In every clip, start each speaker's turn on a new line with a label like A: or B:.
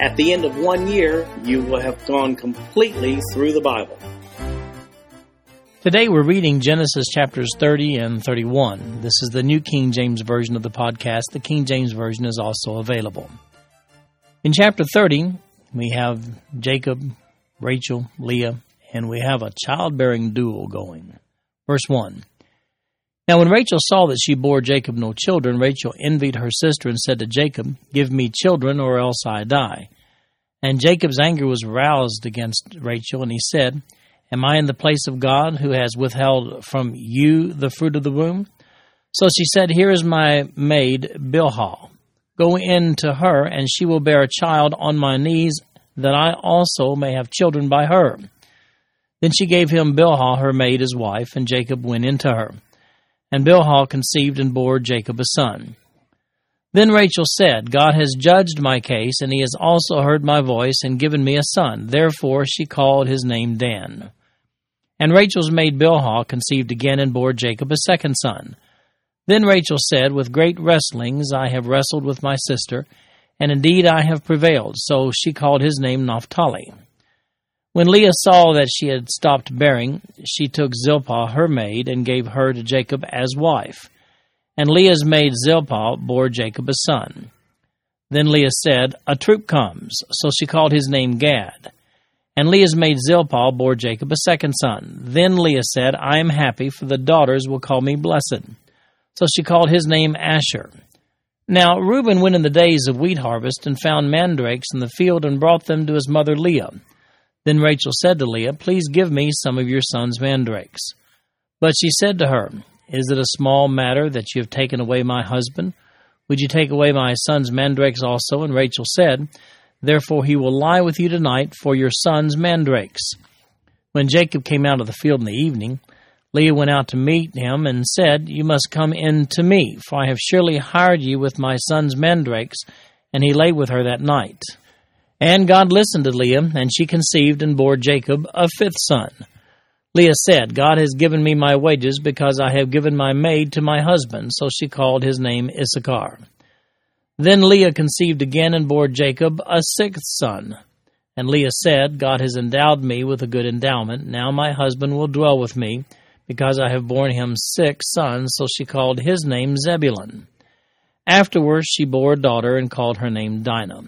A: At the end of one year, you will have gone completely through the Bible.
B: Today we're reading Genesis chapters 30 and 31. This is the New King James Version of the podcast. The King James Version is also available. In chapter 30, we have Jacob, Rachel, Leah, and we have a childbearing duel going. Verse 1. Now when Rachel saw that she bore Jacob no children, Rachel envied her sister and said to Jacob, Give me children, or else I die. And Jacob's anger was roused against Rachel, and he said, Am I in the place of God, who has withheld from you the fruit of the womb? So she said, Here is my maid Bilhah. Go in to her, and she will bear a child on my knees, that I also may have children by her. Then she gave him Bilhah, her maid, as wife, and Jacob went in to her. And Bilhah conceived and bore Jacob a son. Then Rachel said, God has judged my case, and he has also heard my voice and given me a son. Therefore she called his name Dan. And Rachel's maid Bilhah conceived again and bore Jacob a second son. Then Rachel said, With great wrestlings I have wrestled with my sister, and indeed I have prevailed. So she called his name Naphtali. When Leah saw that she had stopped bearing, she took Zilpah, her maid, and gave her to Jacob as wife. And Leah's maid Zilpah bore Jacob a son. Then Leah said, A troop comes. So she called his name Gad. And Leah's maid Zilpah bore Jacob a second son. Then Leah said, I am happy, for the daughters will call me blessed. So she called his name Asher. Now Reuben went in the days of wheat harvest and found mandrakes in the field and brought them to his mother Leah. Then Rachel said to Leah, Please give me some of your son's mandrakes. But she said to her, Is it a small matter that you have taken away my husband? Would you take away my son's mandrakes also? And Rachel said, Therefore he will lie with you tonight for your son's mandrakes. When Jacob came out of the field in the evening, Leah went out to meet him and said, You must come in to me, for I have surely hired you with my son's mandrakes. And he lay with her that night. And God listened to Leah, and she conceived and bore Jacob a fifth son. Leah said, God has given me my wages because I have given my maid to my husband. So she called his name Issachar. Then Leah conceived again and bore Jacob a sixth son. And Leah said, God has endowed me with a good endowment. Now my husband will dwell with me, because I have borne him six sons. So she called his name Zebulun. Afterwards she bore a daughter and called her name Dinah.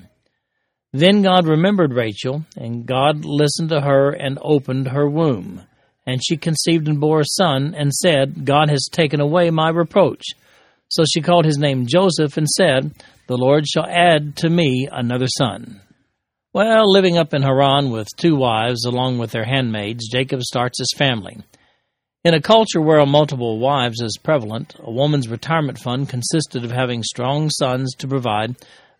B: Then God remembered Rachel, and God listened to her and opened her womb. And she conceived and bore a son, and said, God has taken away my reproach. So she called his name Joseph, and said, The Lord shall add to me another son. Well, living up in Haran with two wives along with their handmaids, Jacob starts his family. In a culture where multiple wives is prevalent, a woman's retirement fund consisted of having strong sons to provide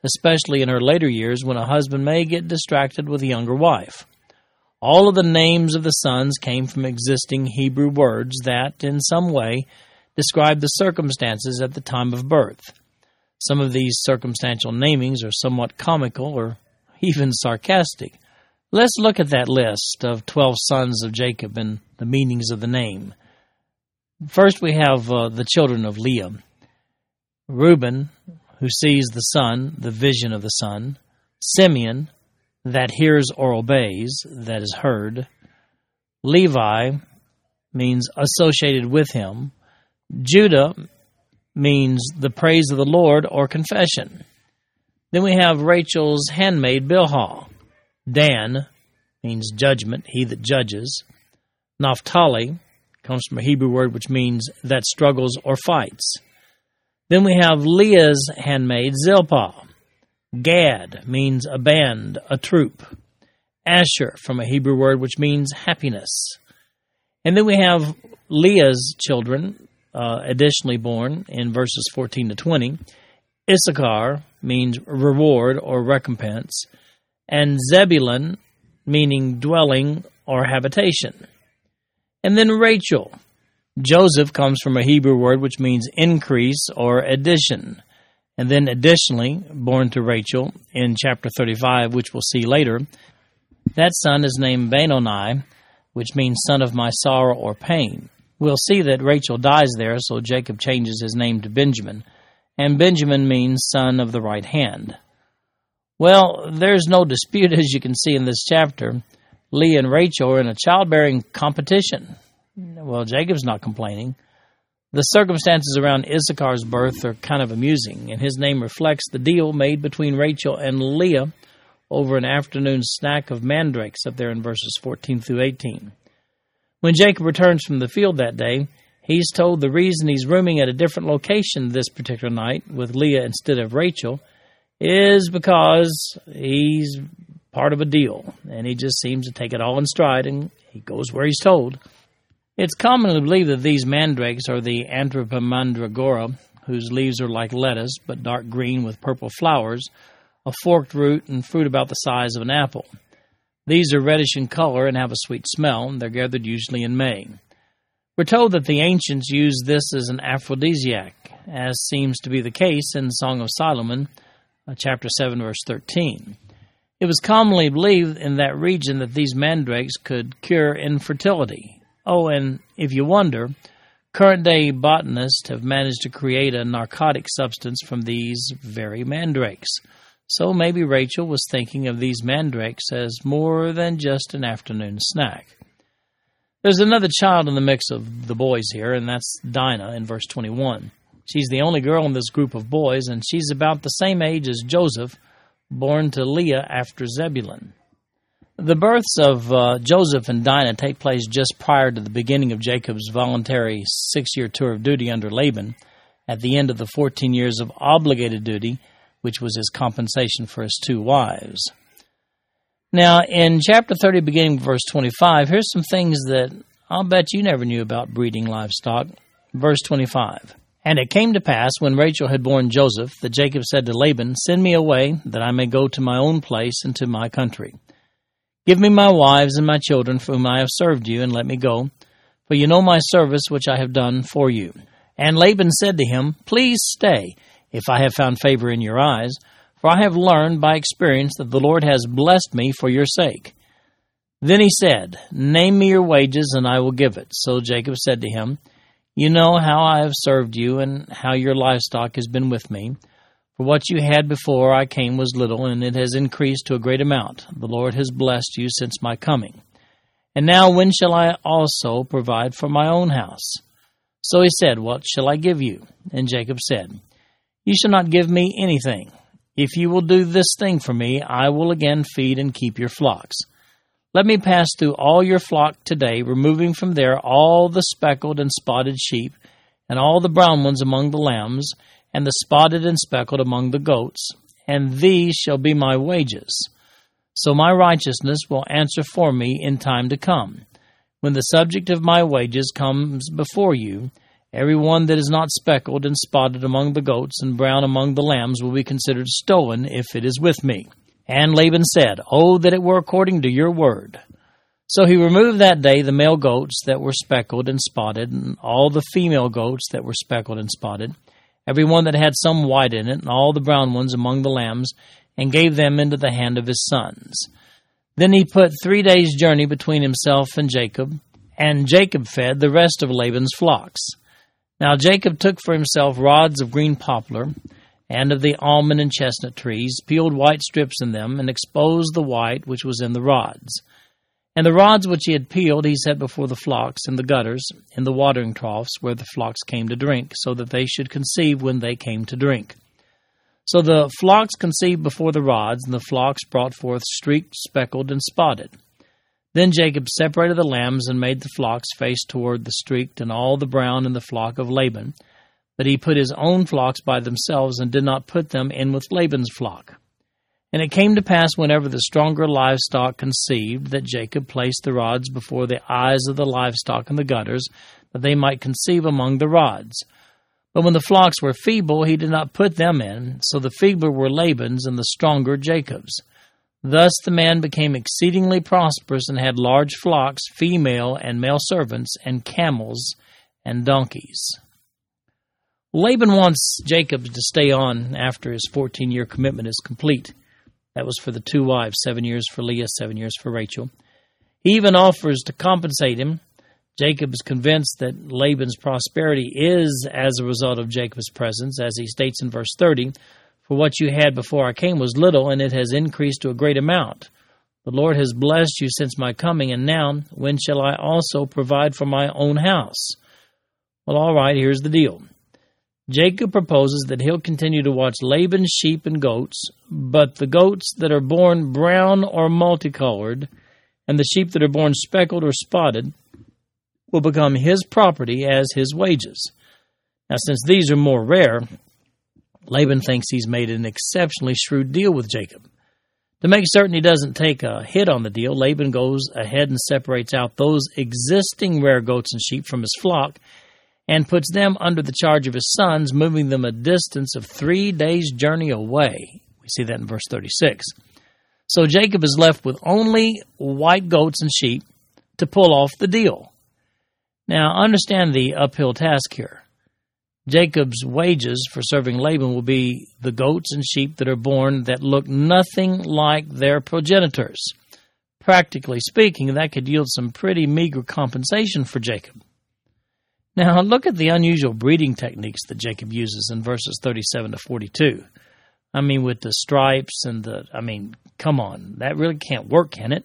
B: especially in her later years when a husband may get distracted with a younger wife. All of the names of the sons came from existing Hebrew words that, in some way, describe the circumstances at the time of birth. Some of these circumstantial namings are somewhat comical or even sarcastic. Let's look at that list of 12 sons of Jacob and the meanings of the name. First, we have uh, the children of Leah. Reuben, who sees the Son, the vision of the Son. Simeon, that hears or obeys, that is heard. Levi means associated with him. Judah means the praise of the Lord or confession. Then we have Rachel's handmaid Bilhah. Dan means judgment, he that judges. Naphtali comes from a Hebrew word which means that struggles or fights. Then we have Leah's handmaid, Zilpah. Gad means a band, a troop. Asher, from a Hebrew word which means happiness. And then we have Leah's children, uh, additionally born in verses 14 to 20. Issachar means reward or recompense. And Zebulun, meaning dwelling or habitation. And then Rachel. Joseph comes from a Hebrew word which means increase or addition. And then additionally, born to Rachel in chapter 35, which we'll see later, that son is named Benoni, which means son of my sorrow or pain. We'll see that Rachel dies there, so Jacob changes his name to Benjamin, and Benjamin means son of the right hand. Well, there's no dispute, as you can see in this chapter. Leah and Rachel are in a childbearing competition. Well, Jacob's not complaining. The circumstances around Issachar's birth are kind of amusing, and his name reflects the deal made between Rachel and Leah over an afternoon snack of mandrakes up there in verses 14 through 18. When Jacob returns from the field that day, he's told the reason he's rooming at a different location this particular night with Leah instead of Rachel is because he's part of a deal, and he just seems to take it all in stride and he goes where he's told. It's commonly believed that these mandrakes are the Atropa mandragora, whose leaves are like lettuce but dark green with purple flowers, a forked root, and fruit about the size of an apple. These are reddish in color and have a sweet smell, and they're gathered usually in May. We're told that the ancients used this as an aphrodisiac, as seems to be the case in the Song of Solomon, uh, chapter 7, verse 13. It was commonly believed in that region that these mandrakes could cure infertility. Oh, and if you wonder, current day botanists have managed to create a narcotic substance from these very mandrakes. So maybe Rachel was thinking of these mandrakes as more than just an afternoon snack. There's another child in the mix of the boys here, and that's Dinah in verse 21. She's the only girl in this group of boys, and she's about the same age as Joseph, born to Leah after Zebulun. The births of uh, Joseph and Dinah take place just prior to the beginning of Jacob's voluntary six year tour of duty under Laban, at the end of the 14 years of obligated duty, which was his compensation for his two wives. Now, in chapter 30, beginning verse 25, here's some things that I'll bet you never knew about breeding livestock. Verse 25. And it came to pass, when Rachel had borne Joseph, that Jacob said to Laban, Send me away, that I may go to my own place and to my country. Give me my wives and my children, for whom I have served you, and let me go, for you know my service which I have done for you. And Laban said to him, Please stay, if I have found favor in your eyes, for I have learned by experience that the Lord has blessed me for your sake. Then he said, Name me your wages, and I will give it. So Jacob said to him, you know how I have served you, and how your livestock has been with me. For what you had before I came was little, and it has increased to a great amount. The Lord has blessed you since my coming. And now when shall I also provide for my own house? So he said, What shall I give you? And Jacob said, You shall not give me anything. If you will do this thing for me, I will again feed and keep your flocks. Let me pass through all your flock today, removing from there all the speckled and spotted sheep, and all the brown ones among the lambs, and the spotted and speckled among the goats, and these shall be my wages. So my righteousness will answer for me in time to come. When the subject of my wages comes before you, every one that is not speckled and spotted among the goats and brown among the lambs will be considered stolen if it is with me. And Laban said, Oh, that it were according to your word. So he removed that day the male goats that were speckled and spotted, and all the female goats that were speckled and spotted, every one that had some white in it, and all the brown ones among the lambs, and gave them into the hand of his sons. Then he put three days' journey between himself and Jacob, and Jacob fed the rest of Laban's flocks. Now Jacob took for himself rods of green poplar, and of the almond and chestnut trees, peeled white strips in them, and exposed the white which was in the rods. And the rods which he had peeled he set before the flocks in the gutters, in the watering troughs where the flocks came to drink, so that they should conceive when they came to drink. So the flocks conceived before the rods, and the flocks brought forth streaked, speckled, and spotted. Then Jacob separated the lambs and made the flocks face toward the streaked, and all the brown in the flock of Laban but he put his own flocks by themselves and did not put them in with Laban's flock. And it came to pass whenever the stronger livestock conceived that Jacob placed the rods before the eyes of the livestock in the gutters, that they might conceive among the rods. But when the flocks were feeble, he did not put them in, so the feebler were Laban's and the stronger Jacob's. Thus the man became exceedingly prosperous and had large flocks, female and male servants, and camels and donkeys. Laban wants Jacob to stay on after his 14 year commitment is complete. That was for the two wives, seven years for Leah, seven years for Rachel. He even offers to compensate him. Jacob is convinced that Laban's prosperity is as a result of Jacob's presence, as he states in verse 30 For what you had before I came was little, and it has increased to a great amount. The Lord has blessed you since my coming, and now when shall I also provide for my own house? Well, all right, here's the deal. Jacob proposes that he'll continue to watch Laban's sheep and goats, but the goats that are born brown or multicolored, and the sheep that are born speckled or spotted, will become his property as his wages. Now, since these are more rare, Laban thinks he's made an exceptionally shrewd deal with Jacob. To make certain he doesn't take a hit on the deal, Laban goes ahead and separates out those existing rare goats and sheep from his flock and puts them under the charge of his sons, moving them a distance of three days' journey away. We see that in verse 36. So Jacob is left with only white goats and sheep to pull off the deal. Now, understand the uphill task here. Jacob's wages for serving Laban will be the goats and sheep that are born that look nothing like their progenitors. Practically speaking, that could yield some pretty meager compensation for Jacob. Now, look at the unusual breeding techniques that Jacob uses in verses 37 to 42. I mean, with the stripes and the, I mean, come on, that really can't work, can it?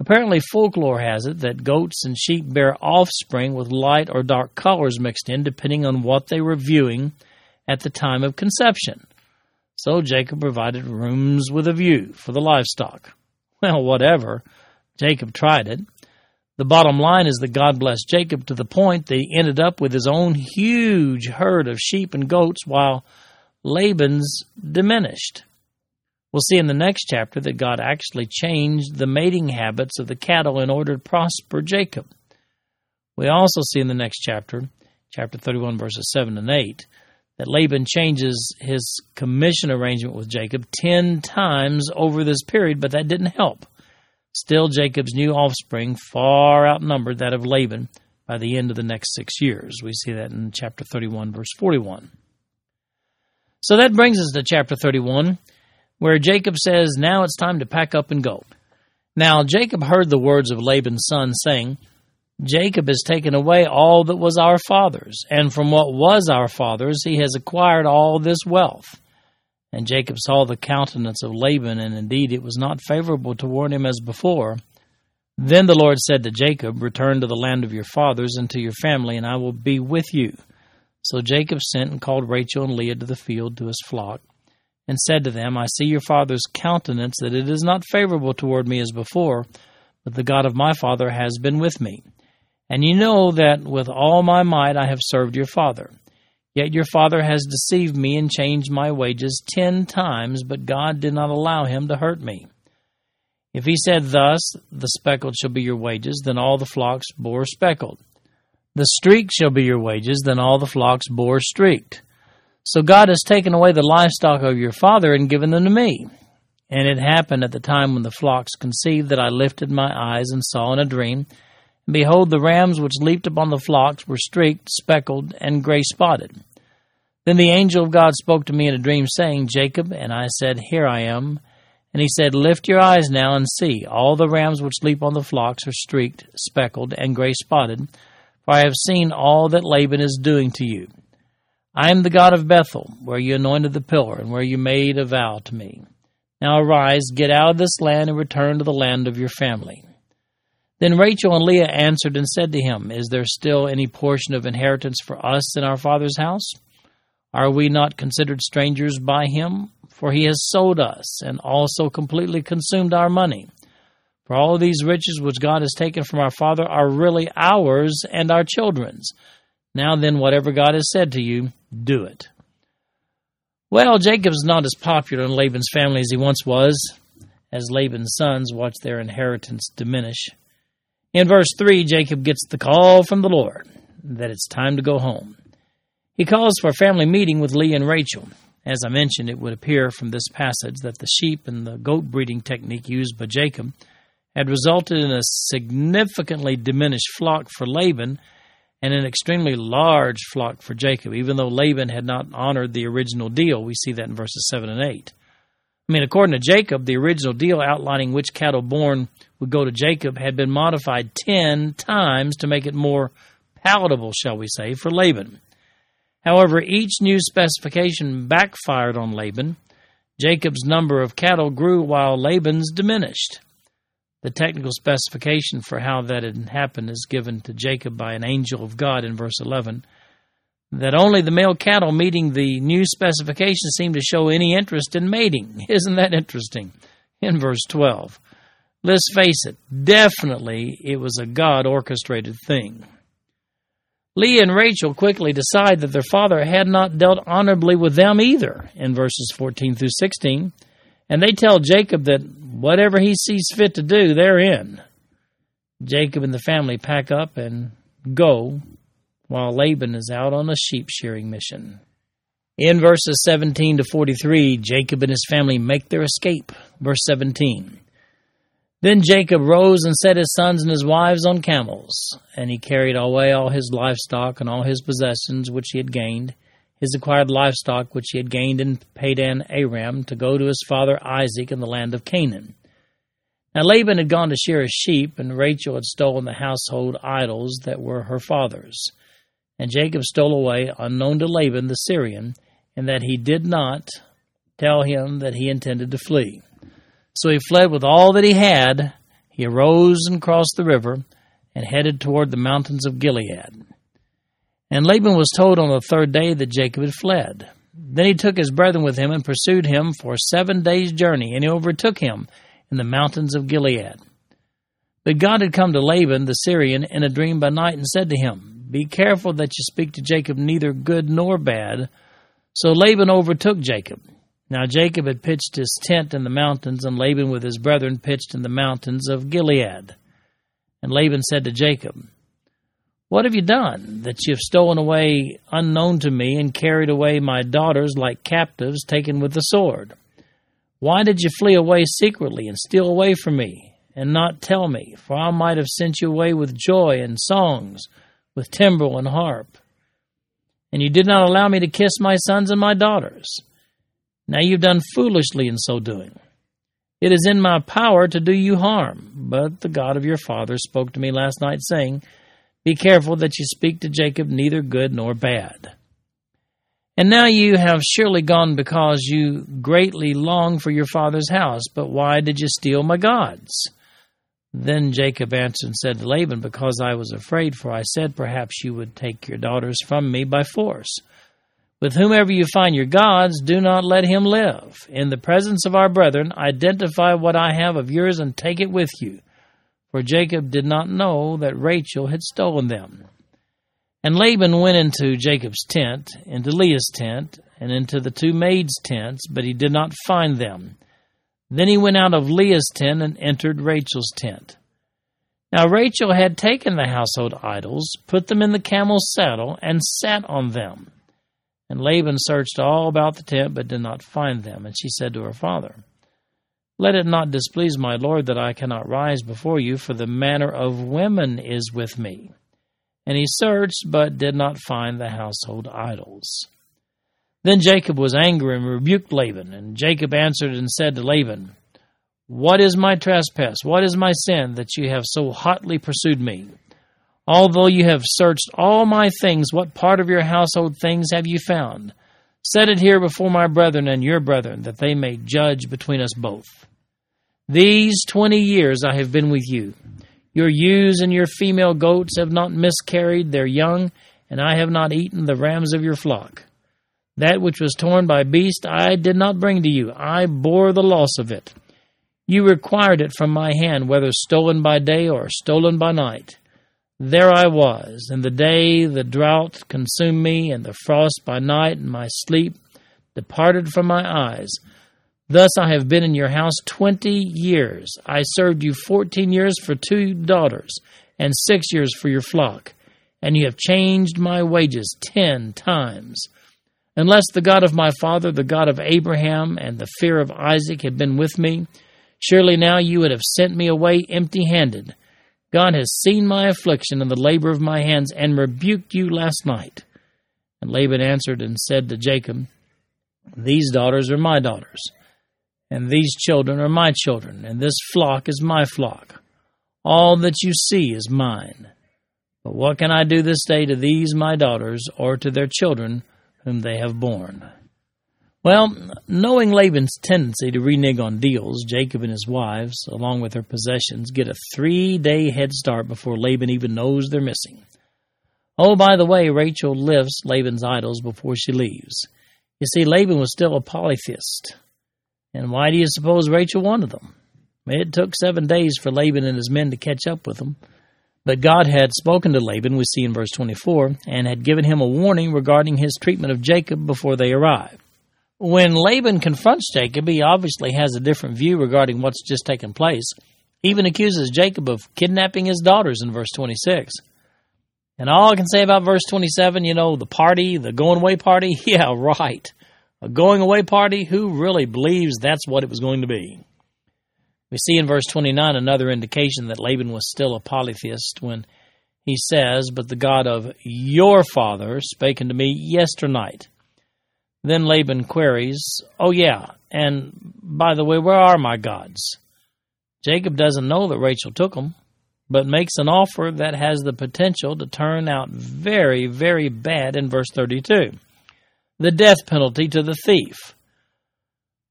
B: Apparently, folklore has it that goats and sheep bear offspring with light or dark colors mixed in, depending on what they were viewing at the time of conception. So Jacob provided rooms with a view for the livestock. Well, whatever. Jacob tried it. The bottom line is that God blessed Jacob to the point that he ended up with his own huge herd of sheep and goats while Laban's diminished. We'll see in the next chapter that God actually changed the mating habits of the cattle in order to prosper Jacob. We also see in the next chapter, chapter 31, verses 7 and 8, that Laban changes his commission arrangement with Jacob 10 times over this period, but that didn't help. Still, Jacob's new offspring far outnumbered that of Laban by the end of the next six years. We see that in chapter 31, verse 41. So that brings us to chapter 31, where Jacob says, Now it's time to pack up and go. Now, Jacob heard the words of Laban's son, saying, Jacob has taken away all that was our father's, and from what was our father's he has acquired all this wealth. And Jacob saw the countenance of Laban, and indeed it was not favorable toward him as before. Then the Lord said to Jacob, Return to the land of your fathers and to your family, and I will be with you. So Jacob sent and called Rachel and Leah to the field to his flock, and said to them, I see your father's countenance, that it is not favorable toward me as before, but the God of my father has been with me. And you know that with all my might I have served your father. Yet your father has deceived me and changed my wages ten times, but God did not allow him to hurt me. If he said thus, The speckled shall be your wages, then all the flocks bore speckled. The streaked shall be your wages, then all the flocks bore streaked. So God has taken away the livestock of your father and given them to me. And it happened at the time when the flocks conceived that I lifted my eyes and saw in a dream and behold, the rams which leaped upon the flocks were streaked, speckled, and gray spotted. Then the angel of God spoke to me in a dream, saying, Jacob, and I said, Here I am. And he said, Lift your eyes now and see. All the rams which leap on the flocks are streaked, speckled, and gray spotted, for I have seen all that Laban is doing to you. I am the God of Bethel, where you anointed the pillar, and where you made a vow to me. Now arise, get out of this land, and return to the land of your family. Then Rachel and Leah answered and said to him, Is there still any portion of inheritance for us in our father's house? Are we not considered strangers by him? For he has sold us and also completely consumed our money. For all these riches which God has taken from our father are really ours and our children's. Now then, whatever God has said to you, do it. Well, Jacob's not as popular in Laban's family as he once was, as Laban's sons watch their inheritance diminish. In verse 3, Jacob gets the call from the Lord that it's time to go home. He calls for a family meeting with Leah and Rachel. As I mentioned, it would appear from this passage that the sheep and the goat breeding technique used by Jacob had resulted in a significantly diminished flock for Laban and an extremely large flock for Jacob, even though Laban had not honored the original deal. We see that in verses 7 and 8. I mean, according to Jacob, the original deal outlining which cattle born would go to Jacob had been modified 10 times to make it more palatable, shall we say, for Laban. However, each new specification backfired on Laban. Jacob's number of cattle grew while Laban's diminished. The technical specification for how that had happened is given to Jacob by an angel of God in verse 11. That only the male cattle meeting the new specification seemed to show any interest in mating. Isn't that interesting? In verse 12. Let's face it, definitely it was a God orchestrated thing. Leah and Rachel quickly decide that their father had not dealt honorably with them either in verses 14 through 16, and they tell Jacob that whatever he sees fit to do, they're in. Jacob and the family pack up and go while Laban is out on a sheep shearing mission. In verses 17 to 43, Jacob and his family make their escape. Verse 17. Then Jacob rose and set his sons and his wives on camels, and he carried away all his livestock and all his possessions which he had gained, his acquired livestock which he had gained in Padan Aram, to go to his father Isaac in the land of Canaan. Now Laban had gone to shear his sheep, and Rachel had stolen the household idols that were her father's. And Jacob stole away, unknown to Laban the Syrian, and that he did not tell him that he intended to flee. So he fled with all that he had. He arose and crossed the river and headed toward the mountains of Gilead. And Laban was told on the third day that Jacob had fled. Then he took his brethren with him and pursued him for seven days' journey, and he overtook him in the mountains of Gilead. But God had come to Laban the Syrian in a dream by night and said to him, Be careful that you speak to Jacob neither good nor bad. So Laban overtook Jacob. Now Jacob had pitched his tent in the mountains, and Laban with his brethren pitched in the mountains of Gilead. And Laban said to Jacob, What have you done, that you have stolen away unknown to me, and carried away my daughters like captives taken with the sword? Why did you flee away secretly and steal away from me, and not tell me? For I might have sent you away with joy and songs, with timbrel and harp. And you did not allow me to kiss my sons and my daughters. Now you've done foolishly in so doing. It is in my power to do you harm. But the God of your father spoke to me last night, saying, Be careful that you speak to Jacob neither good nor bad. And now you have surely gone because you greatly long for your father's house. But why did you steal my gods? Then Jacob answered and said to Laban, Because I was afraid, for I said, Perhaps you would take your daughters from me by force. With whomever you find your gods, do not let him live. In the presence of our brethren, identify what I have of yours and take it with you. For Jacob did not know that Rachel had stolen them. And Laban went into Jacob's tent, into Leah's tent, and into the two maids' tents, but he did not find them. Then he went out of Leah's tent and entered Rachel's tent. Now Rachel had taken the household idols, put them in the camel's saddle, and sat on them. And Laban searched all about the tent, but did not find them. And she said to her father, Let it not displease my lord that I cannot rise before you, for the manner of women is with me. And he searched, but did not find the household idols. Then Jacob was angry and rebuked Laban. And Jacob answered and said to Laban, What is my trespass? What is my sin that you have so hotly pursued me? Although you have searched all my things, what part of your household things have you found? Set it here before my brethren and your brethren, that they may judge between us both. These twenty years I have been with you. Your ewes and your female goats have not miscarried their young, and I have not eaten the rams of your flock. That which was torn by beast I did not bring to you. I bore the loss of it. You required it from my hand, whether stolen by day or stolen by night. There I was, in the day the drought consumed me, and the frost by night, and my sleep departed from my eyes. Thus I have been in your house twenty years. I served you fourteen years for two daughters, and six years for your flock, and you have changed my wages ten times. Unless the God of my father, the God of Abraham, and the fear of Isaac had been with me, surely now you would have sent me away empty handed. God has seen my affliction and the labor of my hands, and rebuked you last night. And Laban answered and said to Jacob, These daughters are my daughters, and these children are my children, and this flock is my flock. All that you see is mine. But what can I do this day to these my daughters, or to their children? whom they have borne. Well, knowing Laban's tendency to renege on deals, Jacob and his wives, along with their possessions, get a three day head start before Laban even knows they're missing. Oh, by the way, Rachel lifts Laban's idols before she leaves. You see, Laban was still a polytheist. And why do you suppose Rachel wanted them? It took seven days for Laban and his men to catch up with them. But God had spoken to Laban, we see in verse 24, and had given him a warning regarding his treatment of Jacob before they arrived. When Laban confronts Jacob, he obviously has a different view regarding what's just taken place. He even accuses Jacob of kidnapping his daughters in verse 26. And all I can say about verse 27, you know, the party, the going away party, yeah, right. A going away party, who really believes that's what it was going to be? We see in verse 29 another indication that Laban was still a polytheist when he says, But the God of your father spake unto me yesternight. Then Laban queries, Oh, yeah, and by the way, where are my gods? Jacob doesn't know that Rachel took them, but makes an offer that has the potential to turn out very, very bad in verse 32. The death penalty to the thief.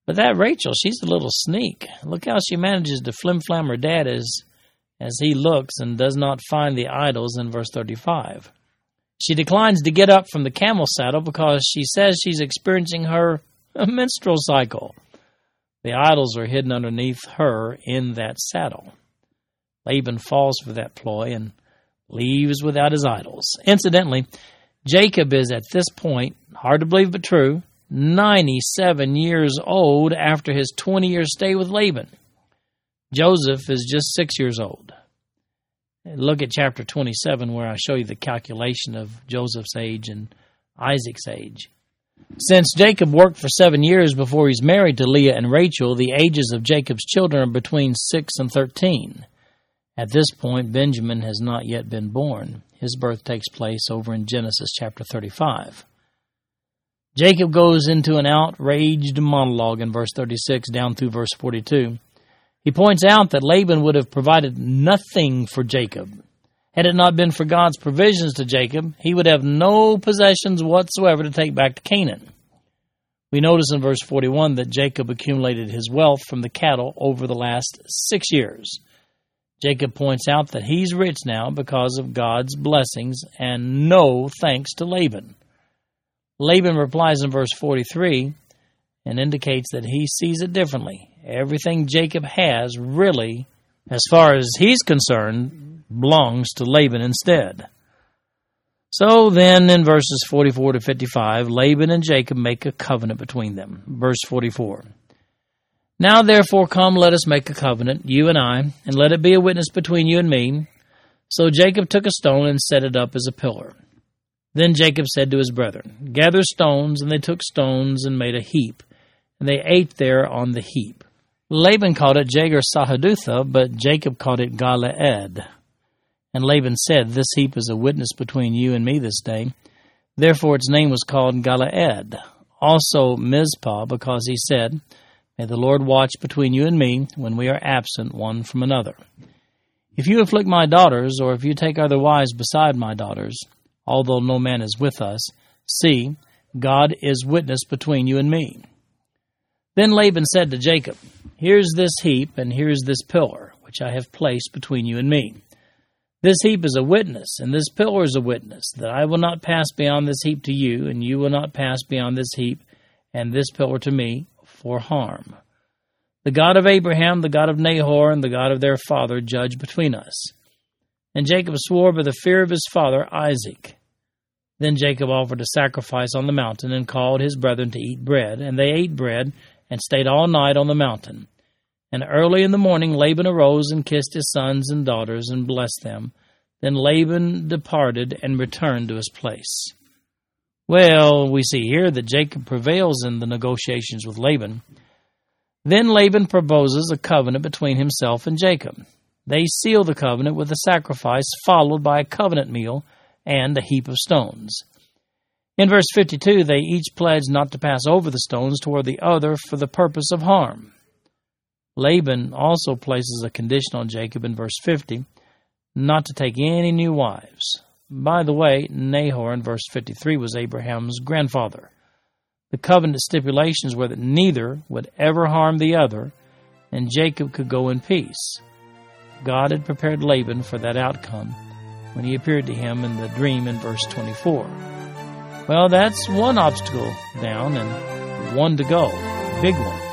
B: But that Rachel, she's a little sneak. Look how she manages to flim flam her dad as, as he looks and does not find the idols in verse 35. She declines to get up from the camel saddle because she says she's experiencing her menstrual cycle. The idols are hidden underneath her in that saddle. Laban falls for that ploy and leaves without his idols. Incidentally, Jacob is at this point, hard to believe but true, 97 years old after his 20 year stay with Laban. Joseph is just six years old. Look at chapter 27, where I show you the calculation of Joseph's age and Isaac's age. Since Jacob worked for seven years before he's married to Leah and Rachel, the ages of Jacob's children are between 6 and 13. At this point, Benjamin has not yet been born. His birth takes place over in Genesis chapter 35. Jacob goes into an outraged monologue in verse 36 down through verse 42. He points out that Laban would have provided nothing for Jacob. Had it not been for God's provisions to Jacob, he would have no possessions whatsoever to take back to Canaan. We notice in verse 41 that Jacob accumulated his wealth from the cattle over the last six years. Jacob points out that he's rich now because of God's blessings and no thanks to Laban. Laban replies in verse 43 and indicates that he sees it differently. Everything Jacob has really, as far as he's concerned, belongs to Laban instead. So then, in verses 44 to 55, Laban and Jacob make a covenant between them. Verse 44 Now therefore come, let us make a covenant, you and I, and let it be a witness between you and me. So Jacob took a stone and set it up as a pillar. Then Jacob said to his brethren, Gather stones, and they took stones and made a heap, and they ate there on the heap. Laban called it Jegar Sahadutha, but Jacob called it Galeed. And Laban said, This heap is a witness between you and me this day. Therefore its name was called Galeed. Also Mizpah, because he said, May the Lord watch between you and me when we are absent one from another. If you afflict my daughters, or if you take other wives beside my daughters, although no man is with us. See, God is witness between you and me. Then Laban said to Jacob, Here's this heap, and here's this pillar, which I have placed between you and me. This heap is a witness, and this pillar is a witness, that I will not pass beyond this heap to you, and you will not pass beyond this heap and this pillar to me for harm. The God of Abraham, the God of Nahor, and the God of their father judge between us. And Jacob swore by the fear of his father Isaac. Then Jacob offered a sacrifice on the mountain and called his brethren to eat bread. And they ate bread and stayed all night on the mountain. And early in the morning Laban arose and kissed his sons and daughters and blessed them. Then Laban departed and returned to his place. Well, we see here that Jacob prevails in the negotiations with Laban. Then Laban proposes a covenant between himself and Jacob. They seal the covenant with a sacrifice, followed by a covenant meal and a heap of stones. In verse 52, they each pledge not to pass over the stones toward the other for the purpose of harm. Laban also places a condition on Jacob in verse 50 not to take any new wives. By the way, Nahor in verse 53 was Abraham's grandfather. The covenant stipulations were that neither would ever harm the other, and Jacob could go in peace. God had prepared Laban for that outcome when he appeared to him in the dream in verse 24. Well, that's one obstacle down and one to go. Big one.